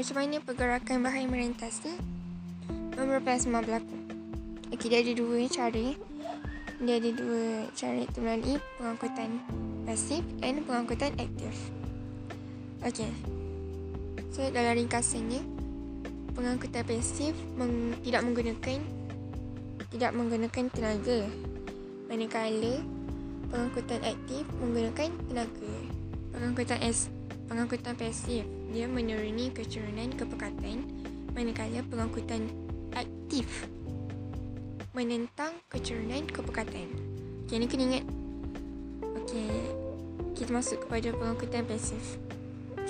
macam mana pergerakan bahan merentasi memberi plasma berlaku. Okey, dia ada dua cara. Dia ada dua cara itu melalui pengangkutan pasif dan pengangkutan aktif. Okey. So, dalam ringkasannya, pengangkutan pasif meng- tidak menggunakan tidak menggunakan tenaga. Manakala pengangkutan aktif menggunakan tenaga. Pengangkutan S pengangkutan pasif dia menuruni kecurunan kepekatan manakala pengangkutan aktif menentang kecurunan kepekatan. Okay, ni kena ingat. Okay, kita masuk kepada pengangkutan pasif.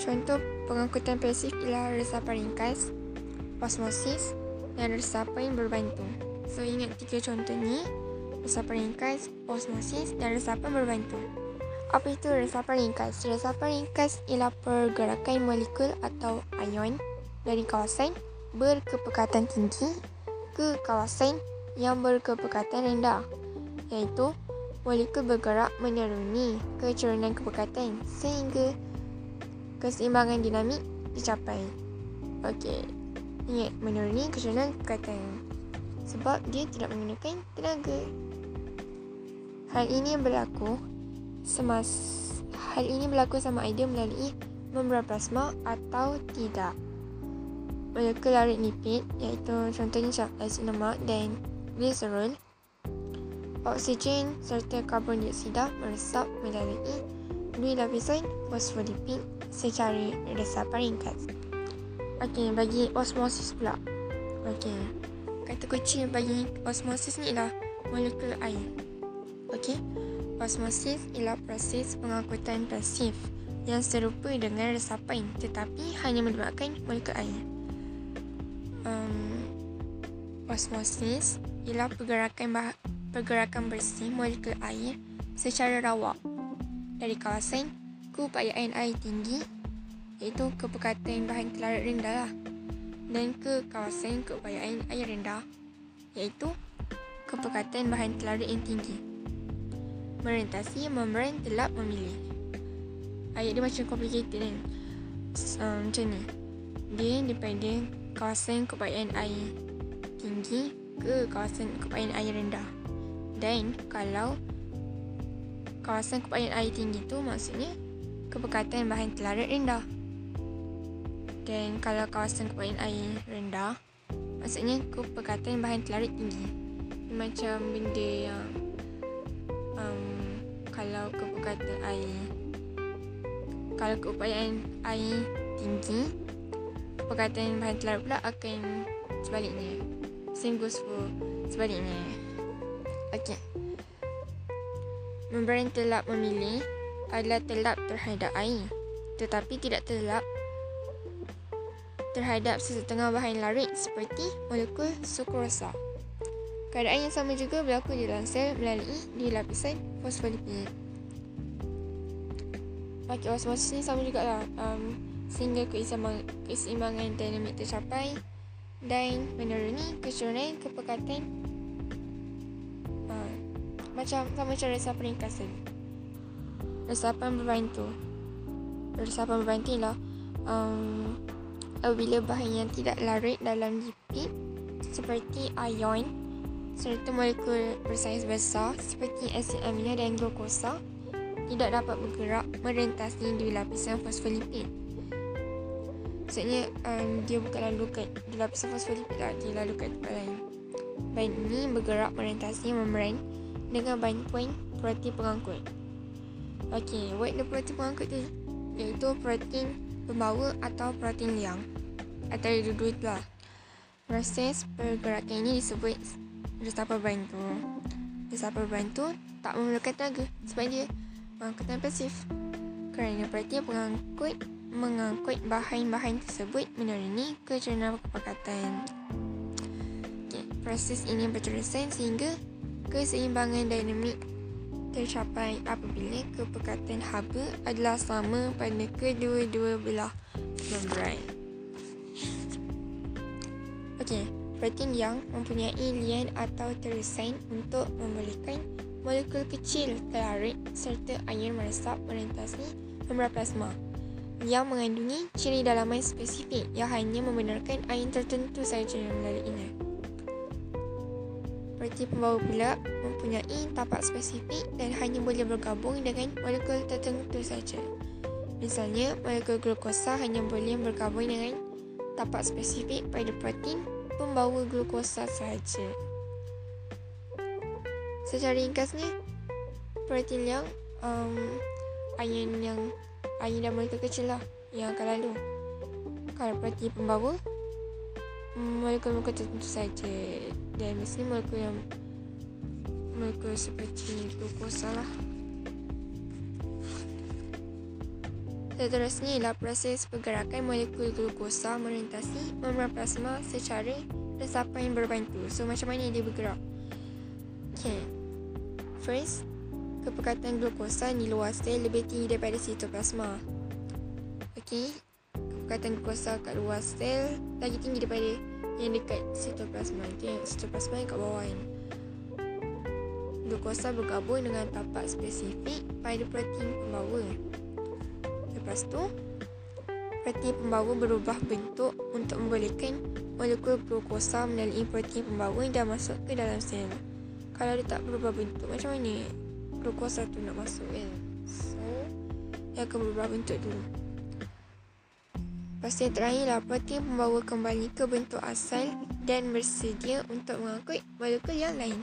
Contoh pengangkutan pasif ialah resapan ringkas, osmosis dan resapan berbantu. So, ingat tiga contoh ni. Resapan ringkas, osmosis dan resapan berbantu. Apa itu resapan ringkas? Resapan ringkas ialah pergerakan molekul atau ion dari kawasan berkepekatan tinggi ke kawasan yang berkepekatan rendah iaitu molekul bergerak menuruni kecurunan kepekatan sehingga keseimbangan dinamik dicapai. Okey. Ingat menuruni kecurunan kepekatan sebab dia tidak menggunakan tenaga. Hal ini berlaku semas hal ini berlaku sama ada melalui membran plasma atau tidak. Molekul larit lipid iaitu contohnya asid lemak dan glycerol, oksigen serta karbon dioksida meresap melalui dua lapisan fosfolipid secara resapan ringkas. Okey, bagi osmosis pula. Okey. Kata kunci bagi osmosis ni ialah molekul air. Okey. Osmosis ialah proses pengangkutan pasif yang serupa dengan resapan tetapi hanya melibatkan molekul air. Um, osmosis ialah pergerakan bah- pergerakan bersih molekul air secara rawak dari kawasan keupayaan air tinggi iaitu kepekatan bahan telarat rendah lah dan ke kawasan keupayaan air rendah iaitu kepekatan bahan telarat yang tinggi merentasi membran telap memilih. Ayat dia macam complicated kan. Um, macam ni. Dia daripada kawasan keupayaan air tinggi ke kawasan keupayaan air rendah. Dan kalau kawasan keupayaan air tinggi tu maksudnya kepekatan bahan telarat rendah. Dan kalau kawasan keupayaan air rendah maksudnya kepekatan bahan telarat tinggi. Dia macam benda yang kepekatan air kalau keupayaan air tinggi kepekatan bahan telarat pula akan sebaliknya same goes for sebaliknya ok membran telap memilih adalah telap terhadap air tetapi tidak telap terhadap sesetengah bahan larit seperti molekul sukrosa. Keadaan yang sama juga berlaku di dalam sel melalui di lapisan fosfolipid. Pakai osmosis ni sama juga lah. Um, sehingga keseimbangan, dinamik tercapai dan menuruni kecurunan kepekatan uh, macam sama cara resapan ringkasan. Resapan berbantu. Resapan berbantu ialah um, apabila bahan yang tidak larut dalam lipid seperti ion serta molekul bersaiz besar seperti asid amina dan glukosa tidak dapat bergerak merentasi di lapisan fosfolipid. Maksudnya um, dia bukan lalu kat di lapisan fosfolipid lah, dia lalu kat tempat lain. Bahan ini bergerak merentasi membran dengan bantuan protein pengangkut. Okey, what the protein pengangkut tu? Iaitu protein pembawa atau protein liang. Antara dua-dua tu lah. Proses pergerakan ini disebut resapan bantu. Resapan bantu tak memerlukan tenaga sebab dia pengangkutan pasif. Kerana protein pengangkut mengangkut bahan-bahan tersebut menuruni kecurunan kepekatan. Okay, proses ini berterusan sehingga keseimbangan dinamik tercapai apabila kepekatan haba adalah sama pada kedua-dua belah membran. Okey, protein yang mempunyai lian atau terusan untuk membolehkan molekul kecil telarit serta air meresap merentasi membran plasma. yang mengandungi ciri dalaman spesifik yang hanya membenarkan ain tertentu sahaja melaluinya. Protein pembawa pula mempunyai tapak spesifik dan hanya boleh bergabung dengan molekul tertentu saja. Misalnya, molekul glukosa hanya boleh bergabung dengan tapak spesifik pada protein pembawa glukosa sahaja. Secara ringkasnya, protein yang um, ion yang ion dan molekul kecil lah yang akan lalu. Kalau protein pembawa, molekul-molekul tertentu saja dan mesti molekul yang molekul seperti glukosa lah. Seterusnya ialah proses pergerakan molekul glukosa merentasi membran plasma secara resapan yang berbantu. So, macam mana dia bergerak? Okay. First, kepekatan glukosa di luar sel lebih tinggi daripada sitoplasma. Okay. Kepekatan glukosa kat luar sel lagi tinggi daripada yang dekat sitoplasma. Itu yang sitoplasma yang kat bawah ni. Glukosa bergabung dengan tapak spesifik pada protein pembawa. Lepas tu, protein pembawa berubah bentuk untuk membolehkan molekul glukosa melalui protein pembawa dah masuk ke dalam sel. Kalau dia tak berubah bentuk, macam mana glukosa tu nak masuk kan? So, dia akan berubah bentuk dulu. Lepas yang terakhirlah, protein pembawa kembali ke bentuk asal dan bersedia untuk mengangkut molekul yang lain.